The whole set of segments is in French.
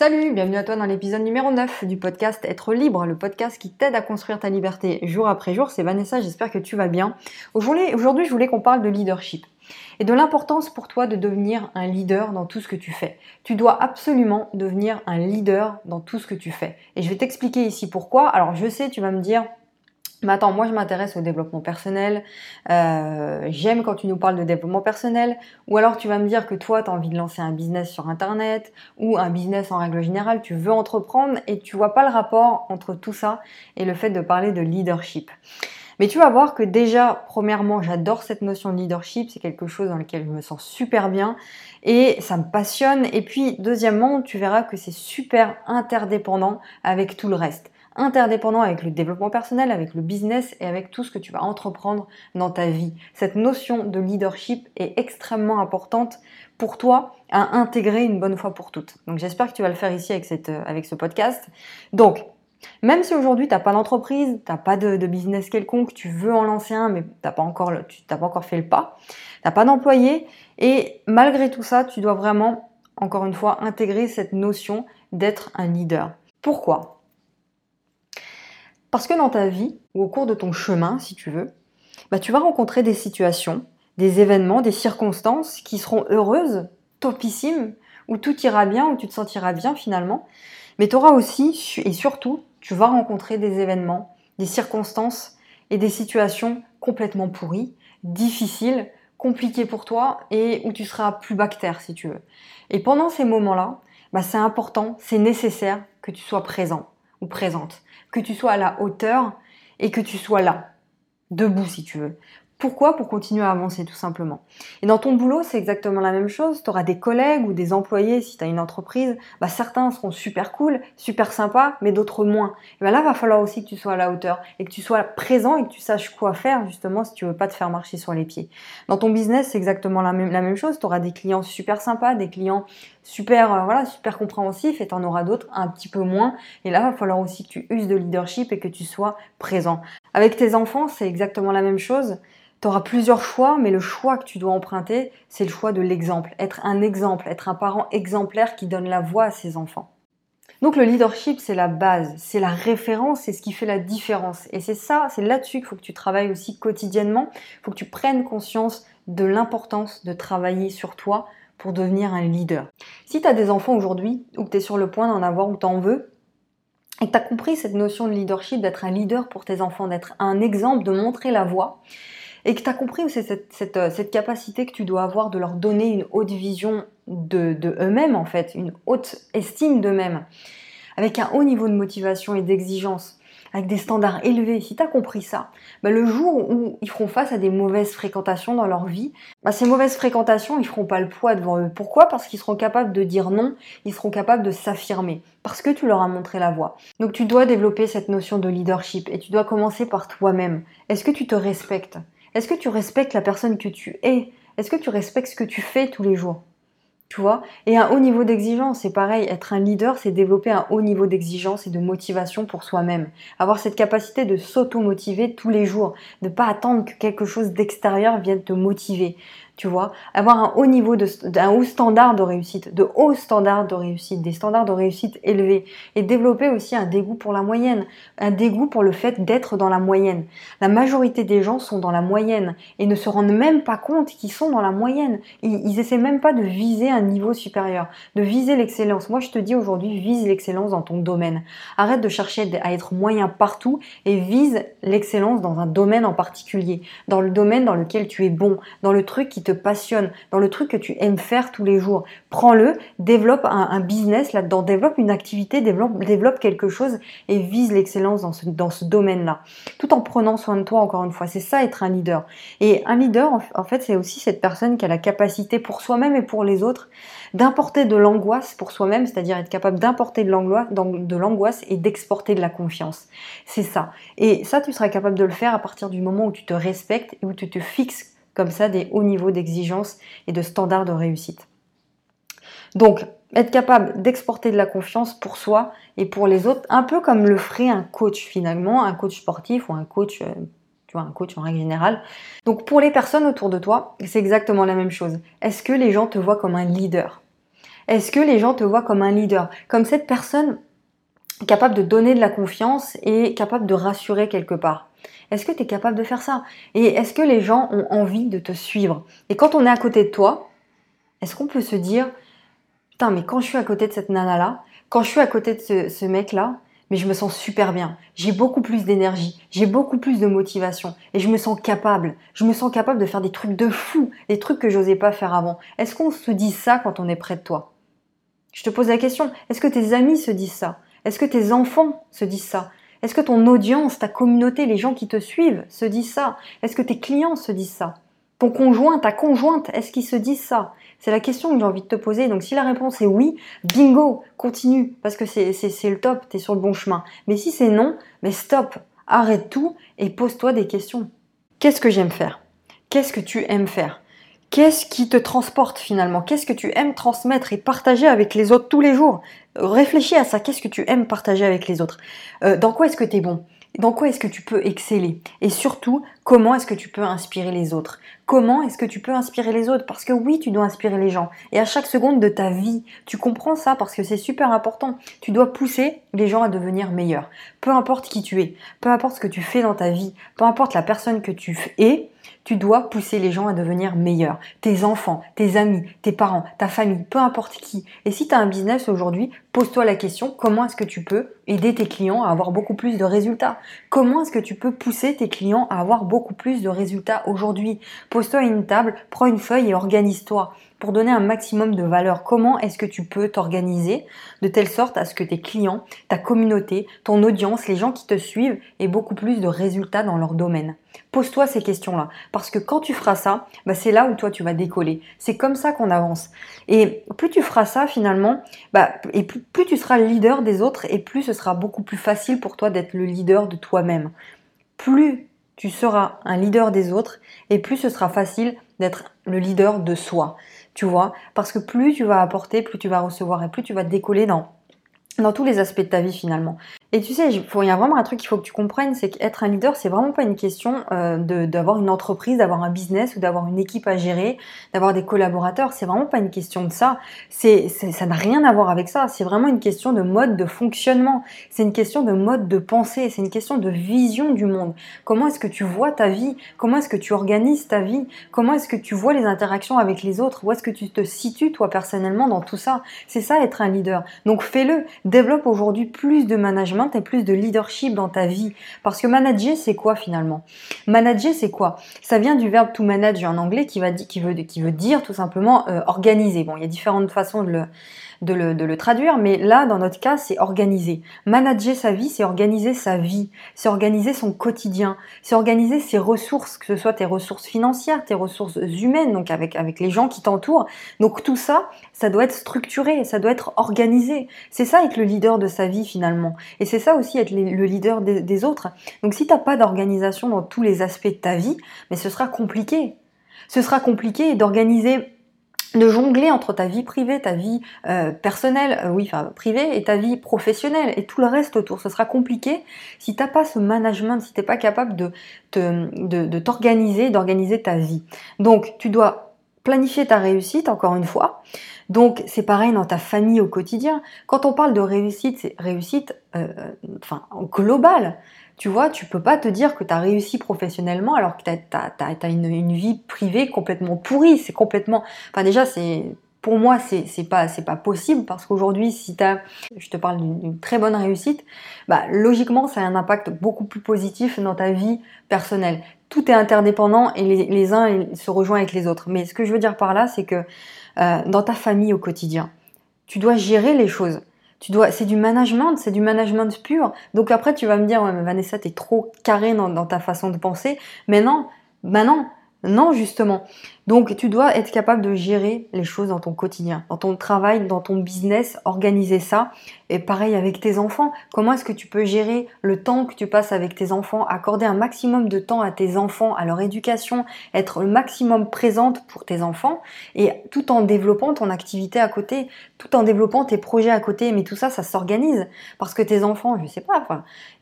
Salut, bienvenue à toi dans l'épisode numéro 9 du podcast Être libre, le podcast qui t'aide à construire ta liberté jour après jour. C'est Vanessa, j'espère que tu vas bien. Aujourd'hui, je voulais qu'on parle de leadership et de l'importance pour toi de devenir un leader dans tout ce que tu fais. Tu dois absolument devenir un leader dans tout ce que tu fais. Et je vais t'expliquer ici pourquoi. Alors je sais, tu vas me dire, mais attends, moi je m'intéresse au développement personnel, euh, j'aime quand tu nous parles de développement personnel, ou alors tu vas me dire que toi tu as envie de lancer un business sur internet, ou un business en règle générale, tu veux entreprendre et tu vois pas le rapport entre tout ça et le fait de parler de leadership. Mais tu vas voir que déjà, premièrement, j'adore cette notion de leadership, c'est quelque chose dans lequel je me sens super bien et ça me passionne. Et puis, deuxièmement, tu verras que c'est super interdépendant avec tout le reste interdépendant avec le développement personnel, avec le business et avec tout ce que tu vas entreprendre dans ta vie. Cette notion de leadership est extrêmement importante pour toi à intégrer une bonne fois pour toutes. Donc j'espère que tu vas le faire ici avec, euh, ce podcast. Donc, même si aujourd'hui tu n'as pas d'entreprise, tu n'as pas de, business quelconque, tu veux en lancer un, mais tu n'as pas encore fait le pas, tu n'as pas d'employé, et malgré tout ça, tu dois vraiment, encore une fois, intégrer cette notion d'être un leader. Pourquoi? Parce que dans ta vie, ou au cours de ton chemin, si tu veux, bah, tu vas rencontrer des situations, des événements, des circonstances qui seront heureuses, topissimes, où tout ira bien, où tu te sentiras bien finalement. Mais tu auras aussi, et surtout, tu vas rencontrer des événements, des circonstances et des situations complètement pourries, difficiles, compliquées pour toi et où tu seras plus bactère si tu veux. Et pendant ces moments-là, bah, c'est important, c'est nécessaire que tu sois présent ou présente que tu sois à la hauteur et que tu sois là, debout si tu veux. Pourquoi Pour continuer à avancer tout simplement. Et dans ton boulot, c'est exactement la même chose. Tu auras des collègues ou des employés, si tu as une entreprise, bah certains seront super cool, super sympas, mais d'autres moins. Et ben là, va falloir aussi que tu sois à la hauteur et que tu sois présent et que tu saches quoi faire justement si tu veux pas te faire marcher sur les pieds. Dans ton business, c'est exactement la même, la même chose. Tu auras des clients super sympas, des clients super, euh, voilà, super compréhensifs et tu en auras d'autres un petit peu moins. Et là, va falloir aussi que tu uses de leadership et que tu sois présent. Avec tes enfants, c'est exactement la même chose. Tu auras plusieurs choix, mais le choix que tu dois emprunter, c'est le choix de l'exemple. Être un exemple, être un parent exemplaire qui donne la voix à ses enfants. Donc le leadership, c'est la base, c'est la référence, c'est ce qui fait la différence. Et c'est ça, c'est là-dessus qu'il faut que tu travailles aussi quotidiennement. Il faut que tu prennes conscience de l'importance de travailler sur toi pour devenir un leader. Si tu as des enfants aujourd'hui, ou que tu es sur le point d'en avoir ou t'en veux, et que tu as compris cette notion de leadership, d'être un leader pour tes enfants, d'être un exemple, de montrer la voie, et que tu as compris cette, euh, cette, capacité que tu dois avoir de leur donner une haute vision de, eux-mêmes, en fait, une haute estime d'eux-mêmes, avec un haut niveau de motivation et d'exigence, avec des standards élevés. Si tu as compris ça, bah, le jour où ils feront face à des mauvaises fréquentations dans leur vie, bah, ces mauvaises fréquentations, ils feront pas le poids devant eux. Pourquoi? Parce qu'ils seront capables de dire non, ils seront capables de s'affirmer, parce que tu leur as montré la voie. Donc tu dois développer cette notion de leadership et tu dois commencer par toi-même. Est-ce que tu te respectes? Est-ce que tu respectes la personne que tu es? Est-ce que tu respectes ce que tu fais tous les jours? Tu vois? Et un haut niveau d'exigence, c'est pareil, être un leader, c'est développer un haut niveau d'exigence et de motivation pour soi-même. Avoir cette capacité de s'auto-motiver tous les jours, de pas attendre que quelque chose d'extérieur vienne te motiver tu vois, avoir un haut niveau de, d'un haut standard de réussite, de hauts standards de réussite, des standards de réussite élevés, et développer aussi un dégoût pour la moyenne, un dégoût pour le fait d'être dans la moyenne. La majorité des gens sont dans la moyenne et ne se rendent même pas compte qu'ils sont dans la moyenne. Ils, ils essaient même pas de viser un niveau supérieur, de viser l'excellence. Moi, je te dis aujourd'hui, vise l'excellence dans ton domaine. Arrête de chercher à être moyen partout et vise l'excellence dans un domaine en particulier, dans le domaine dans lequel tu es bon, dans le truc qui te passionne, dans le truc que tu aimes faire tous les jours. Prends-le, développe un, business là-dedans, développe une activité, développe, quelque chose et vise l'excellence dans ce, dans ce domaine-là. Tout en prenant soin de toi, encore une fois. C'est ça être un leader. Et un leader, en fait, c'est aussi cette personne qui a la capacité pour soi-même et pour les autres d'importer de l'angoisse pour soi-même, c'est-à-dire être capable d'importer de l'angoisse et d'exporter de la confiance. C'est ça. Et ça, tu seras capable de le faire à partir du moment où tu te respectes et où tu te fixes comme ça des hauts niveaux d'exigence et de standards de réussite. Donc, être capable d'exporter de la confiance pour soi et pour les autres, un peu comme le ferait un coach finalement, un coach sportif ou un coach, euh, tu vois, un coach en règle générale. Donc, pour les personnes autour de toi, c'est exactement la même chose. Est-ce que les gens te voient comme un leader? Est-ce que les gens te voient comme un leader, comme cette personne capable de donner de la confiance et capable de rassurer quelque part Est-ce que tu es capable de faire ça? Et est-ce que les gens ont envie de te suivre? Et quand on est à côté de toi, est-ce qu'on peut se dire, putain, mais quand je suis à côté de cette nana-là, quand je suis à côté de ce, mec-là, mais je me sens super bien. J'ai beaucoup plus d'énergie, j'ai beaucoup plus de motivation et je me sens capable. Je me sens capable de faire des trucs de fou, des trucs que j'osais pas faire avant. Est-ce qu'on se dit ça quand on est près de toi? Je te pose la question, est-ce que tes amis se disent ça? Est-ce que tes enfants se disent ça? Est-ce que ton audience, ta communauté, les gens qui te suivent se disent ça? Est-ce que tes clients se disent ça? Ton conjoint, ta conjointe, est-ce qu'ils se disent ça? C'est la question que j'ai envie de te poser. Donc si la réponse est oui, bingo, continue, parce que c'est le top, tu es sur le bon chemin. Mais si c'est non, mais stop, arrête tout et pose-toi des questions. Qu'est-ce que j'aime faire? Qu'est-ce que tu aimes faire? Qu'est-ce qui te transporte finalement? Qu'est-ce que tu aimes transmettre et partager avec les autres tous les jours? Réfléchis à ça. Qu'est-ce que tu aimes partager avec les autres? Euh, Dans quoi est-ce que tu es bon? Dans quoi est-ce que tu peux exceller? Et surtout, comment est-ce que tu peux inspirer les autres? Comment est-ce que tu peux inspirer les autres? Parce que oui, tu dois inspirer les gens. Et à chaque seconde de ta vie, tu comprends ça parce que c'est super important. Tu dois pousser les gens à devenir meilleurs. Peu importe qui tu es, peu importe ce que tu fais dans ta vie, peu importe la personne que tu es, tu dois pousser les gens à devenir meilleurs. Tes enfants, tes amis, tes parents, ta famille, peu importe qui. Et si tu as un business aujourd'hui, pose-toi la question, comment est-ce que tu peux aider tes clients à avoir beaucoup plus de résultats? Comment est-ce que tu peux pousser tes clients à avoir beaucoup plus de résultats aujourd'hui Pose-toi une table, prends une feuille et organise-toi pour donner un maximum de valeur. Comment est-ce que tu peux t'organiser de telle sorte à ce que tes clients, ta communauté, ton audience, les gens qui te suivent aient beaucoup plus de résultats dans leur domaine? Pose-toi ces questions-là. Parce que quand tu feras ça, bah c'est là où toi tu vas décoller. C'est comme ça qu'on avance. Et plus tu feras ça finalement, bah, et plus, plus tu seras le leader des autres, et plus ce sera beaucoup plus facile pour toi d'être le leader de toi-même. Plus tu seras un leader des autres, et plus ce sera facile d'être le leader de soi tu vois, parce que plus tu vas apporter, plus tu vas recevoir et plus tu vas décoller dans, dans tous les aspects de ta vie finalement. Et tu sais, il y a vraiment un truc qu'il faut que tu comprennes, c'est qu'être un leader, c'est vraiment pas une question euh, d'avoir une entreprise, d'avoir un business ou d'avoir une équipe à gérer, d'avoir des collaborateurs. C'est vraiment pas une question de ça. C'est, ça n'a rien à voir avec ça. C'est vraiment une question de mode de fonctionnement. C'est une question de mode de pensée. C'est une question de vision du monde. Comment est-ce que tu vois ta vie? Comment est-ce que tu organises ta vie? Comment est-ce que tu vois les interactions avec les autres? Où est-ce que tu te situes toi personnellement dans tout ça? C'est ça être un leader. Donc fais-le. Développe aujourd'hui plus de management et plus de leadership dans ta vie. Parce que manager, c'est quoi finalement? Manager, c'est quoi? Ça vient du verbe to manage en anglais qui, va, qui, veut, qui veut dire tout simplement euh, organiser. Bon, il y a différentes façons de le, traduire, mais là, dans notre cas, c'est organiser. Manager sa vie, c'est organiser sa vie, c'est organiser son quotidien, c'est organiser ses ressources, que ce soit tes ressources financières, tes ressources humaines, donc avec, avec les gens qui t'entourent. Donc tout ça, ça doit être structuré, ça doit être organisé. C'est ça être le leader de sa vie finalement. Et c'est ça aussi être le leader des, des autres. Donc si tu n'as pas d'organisation dans tous les aspects de ta vie, mais ce sera compliqué. Ce sera compliqué d'organiser de jongler entre ta vie privée, ta vie euh, personnelle, euh, oui, enfin privée, et ta vie professionnelle, et tout le reste autour. Ce sera compliqué si t'as pas ce management, si t'es pas capable de, t'organiser, d'organiser ta vie. Donc, tu dois planifier ta réussite, encore une fois. Donc, c'est pareil dans ta famille au quotidien. Quand on parle de réussite, c'est réussite, euh, enfin, globale. Tu vois, tu peux pas te dire que tu as réussi professionnellement alors que tu as, une, vie privée complètement pourrie. C'est complètement. Enfin, déjà, c'est. Pour moi, c'est pas, pas possible parce qu'aujourd'hui, si as, je te parle d'une très bonne réussite, bah, logiquement, ça a un impact beaucoup plus positif dans ta vie personnelle. Tout est interdépendant et les, uns se rejoignent avec les autres. Mais ce que je veux dire par là, c'est que euh, dans ta famille au quotidien, tu dois gérer les choses. Tu dois, c'est du management, c'est du management pur. Donc après, tu vas me dire, ouais, mais Vanessa, t'es trop carré dans, dans, ta façon de penser. Mais non, bah non, non, justement. Donc, tu dois être capable de gérer les choses dans ton quotidien, dans ton travail, dans ton business, organiser ça. Et pareil avec tes enfants. Comment est-ce que tu peux gérer le temps que tu passes avec tes enfants, accorder un maximum de temps à tes enfants, à leur éducation, être le maximum présente pour tes enfants et tout en développant ton activité à côté, tout en développant tes projets à côté. Mais tout ça, ça s'organise parce que tes enfants, je sais pas,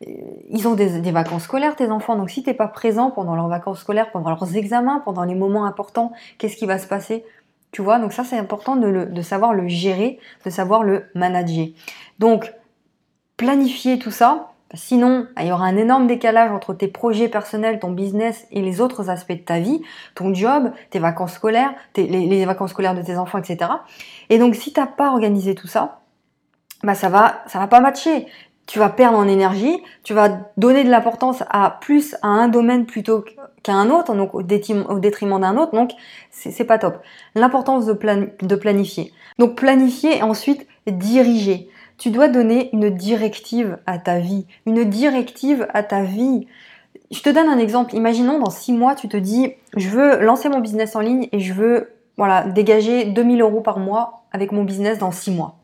euh, ils ont des, des vacances scolaires, tes enfants. Donc, si t'es pas présent pendant leurs vacances scolaires, pendant leurs examens, pendant les moments importants, qu'est-ce qui va se passer Tu vois, donc ça c'est important de, savoir le gérer, de savoir le manager. Donc, planifier tout ça, Sinon, il y aura un énorme décalage entre tes projets personnels, ton business et les autres aspects de ta vie, ton job, tes vacances scolaires, les, vacances scolaires de tes enfants, etc. Et donc, si t'as pas organisé tout ça, bah ça va, va pas matcher. Tu vas perdre en énergie, tu vas donner de l'importance à plus à un domaine plutôt qu'à un autre, donc au détriment, d'un autre. Donc, c'est pas top. L'importance de, planifier. Donc, planifier et ensuite diriger tu dois donner une directive à ta vie, une directive à ta vie. Je te donne un exemple. Imaginons dans six mois, tu te dis, je veux lancer mon business en ligne et je veux, voilà, dégager 2000 euros par mois avec mon business dans six mois.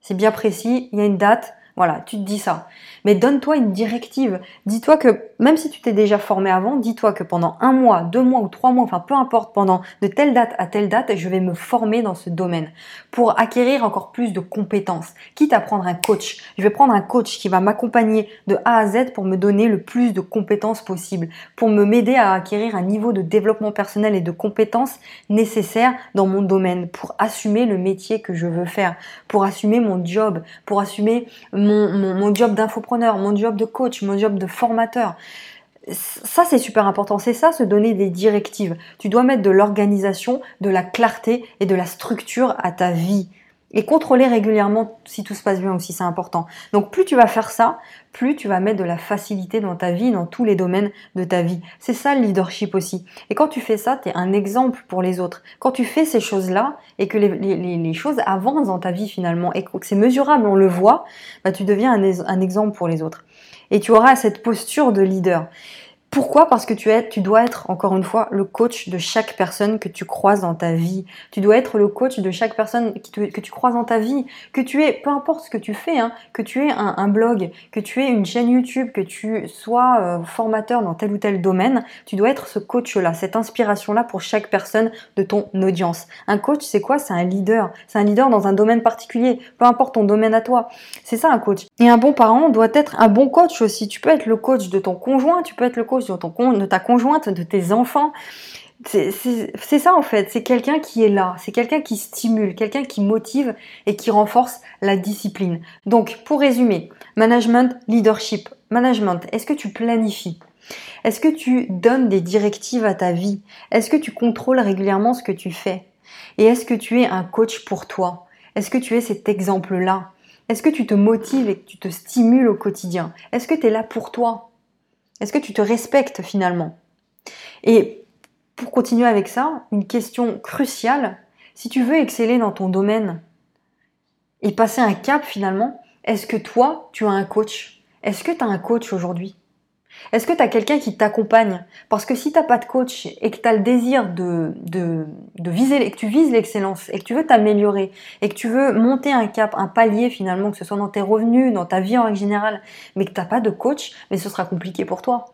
C'est bien précis, il y a une date, voilà, tu te dis ça. Mais donne-toi une directive. Dis-toi que, même si tu t'es déjà formé avant, dis-toi que pendant un mois, deux mois ou trois mois, enfin peu importe, pendant de telle date à telle date, je vais me former dans ce domaine pour acquérir encore plus de compétences. Quitte à prendre un coach. Je vais prendre un coach qui va m'accompagner de A à Z pour me donner le plus de compétences possible, pour me m'aider à acquérir un niveau de développement personnel et de compétences nécessaires dans mon domaine, pour assumer le métier que je veux faire, pour assumer mon job, pour assumer job d'infopreneur, mon job de coach, mon job de formateur. Ça, c'est super important. C'est ça, se donner des directives. Tu dois mettre de l'organisation, de la clarté et de la structure à ta vie et contrôler régulièrement si tout se passe bien aussi, c'est important. Donc plus tu vas faire ça, plus tu vas mettre de la facilité dans ta vie, dans tous les domaines de ta vie. C'est ça le leadership aussi. Et quand tu fais ça, tu es un exemple pour les autres. Quand tu fais ces choses-là et que les, choses avancent dans ta vie finalement et que c'est mesurable, on le voit, bah, tu deviens un exemple pour les autres. Et tu auras cette posture de leader. Pourquoi? Parce que tu, es, tu dois être, encore une fois, le coach de chaque personne que tu croises dans ta vie. Tu dois être le coach de chaque personne que tu croises dans ta vie. Que tu aies, peu importe ce que tu fais, hein, que tu aies un, blog, que tu aies une chaîne YouTube, que tu sois euh, formateur dans tel ou tel domaine, tu dois être ce coach-là, cette inspiration-là pour chaque personne de ton audience. Un coach, c'est quoi? C'est un leader. C'est un leader dans un domaine particulier, peu importe ton domaine à toi. C'est ça un coach. Et un bon parent doit être un bon coach aussi. Tu peux être le coach de ton conjoint, tu peux être le coach de ta conjointe, de tes enfants. C'est ça en fait, c'est quelqu'un qui est là, c'est quelqu'un qui stimule, quelqu'un qui motive et qui renforce la discipline. Donc pour résumer, management, leadership, management, est-ce que tu planifies? Est-ce que tu donnes des directives à ta vie? Est-ce que tu contrôles régulièrement ce que tu fais? Et est-ce que tu es un coach pour toi? Est-ce que tu es cet exemple-là? Est-ce que tu te motives et que tu te stimules au quotidien? Est-ce que tu es là pour toi? Est-ce que tu te respectes finalement? Et pour continuer avec ça, une question cruciale, si tu veux exceller dans ton domaine et passer un cap finalement, est-ce que toi, tu as un coach? Est-ce que tu as un coach aujourd'hui? Est-ce que tu as quelqu'un qui t'accompagne? Parce que si tu n'as pas de coach et que tu as le désir de, viser, que tu vises l'excellence et que tu veux t'améliorer et que tu veux monter un cap, un palier finalement, que ce soit dans tes revenus, dans ta vie en règle générale, mais que tu n'as pas de coach, mais ce sera compliqué pour toi.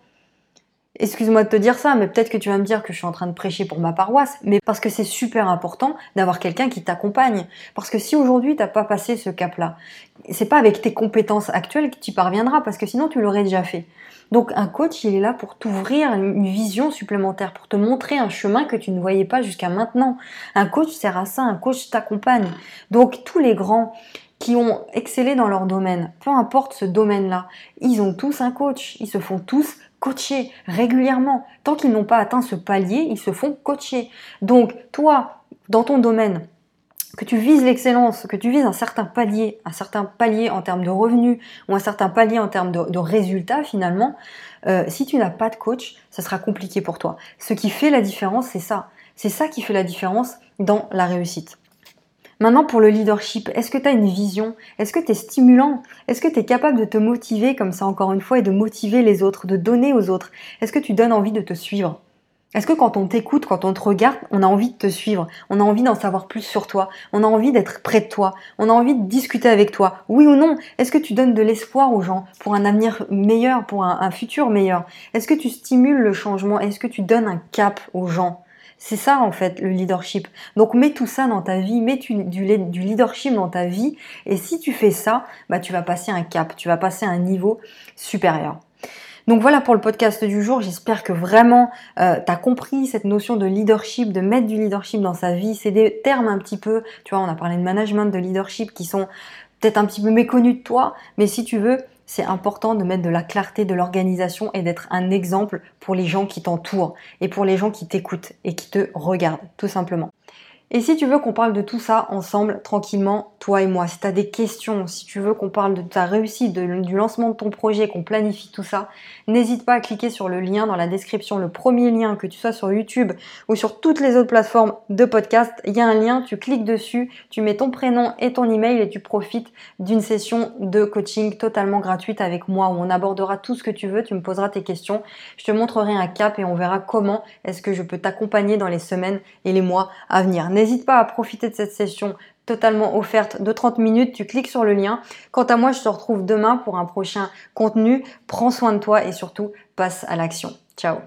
Excuse-moi de te dire ça, mais peut-être que tu vas me dire que je suis en train de prêcher pour ma paroisse, mais parce que c'est super important d'avoir quelqu'un qui t'accompagne. Parce que si aujourd'hui t'as pas passé ce cap-là, c'est pas avec tes compétences actuelles que tu parviendras, parce que sinon tu l'aurais déjà fait. Donc un coach, il est là pour t'ouvrir une vision supplémentaire, pour te montrer un chemin que tu ne voyais pas jusqu'à maintenant. Un coach sert à ça, un coach t'accompagne. Donc tous les grands qui ont excellé dans leur domaine, peu importe ce domaine-là, ils ont tous un coach, ils se font tous coacher régulièrement. Tant qu'ils n'ont pas atteint ce palier, ils se font coacher. Donc, toi, dans ton domaine, que tu vises l'excellence, que tu vises un certain palier, un certain palier en termes de revenus ou un certain palier en termes de, résultats finalement, euh, si tu n'as pas de coach, ça sera compliqué pour toi. Ce qui fait la différence, c'est ça. C'est ça qui fait la différence dans la réussite. Maintenant, pour le leadership, est-ce que tu as une vision? Est-ce que tu es stimulant? Est-ce que tu es capable de te motiver comme ça, encore une fois, et de motiver les autres, de donner aux autres? Est-ce que tu donnes envie de te suivre? Est-ce que quand on t'écoute, quand on te regarde, on a envie de te suivre? On a envie d'en savoir plus sur toi? On a envie d'être près de toi? On a envie de discuter avec toi? Oui ou non? Est-ce que tu donnes de l'espoir aux gens pour un avenir meilleur, pour un, un futur meilleur? Est-ce que tu stimules le changement? Est-ce que tu donnes un cap aux gens? C'est ça en fait le leadership. Donc mets tout ça dans ta vie, mets du, leadership dans ta vie et si tu fais ça, bah, tu vas passer un cap, tu vas passer un niveau supérieur. Donc voilà pour le podcast du jour. J'espère que vraiment euh, tu as compris cette notion de leadership, de mettre du leadership dans sa vie. C'est des termes un petit peu, tu vois, on a parlé de management, de leadership qui sont peut-être un petit peu méconnus de toi, mais si tu veux, c'est important de mettre de la clarté, de l'organisation et d'être un exemple pour les gens qui t'entourent et pour les gens qui t'écoutent et qui te regardent, tout simplement. Et si tu veux qu'on parle de tout ça ensemble, tranquillement, toi et moi, si tu as des questions, si tu veux qu'on parle de ta réussite, du lancement de ton projet, qu'on planifie tout ça, n'hésite pas à cliquer sur le lien dans la description, le premier lien, que tu sois sur YouTube ou sur toutes les autres plateformes de podcast. Il y a un lien, tu cliques dessus, tu mets ton prénom et ton email et tu profites d'une session de coaching totalement gratuite avec moi où on abordera tout ce que tu veux, tu me poseras tes questions, je te montrerai un cap et on verra comment est-ce que je peux t'accompagner dans les semaines et les mois à venir. N'hésite pas à profiter de cette session totalement offerte de 30 minutes. Tu cliques sur le lien. Quant à moi, je te retrouve demain pour un prochain contenu. Prends soin de toi et surtout, passe à l'action. Ciao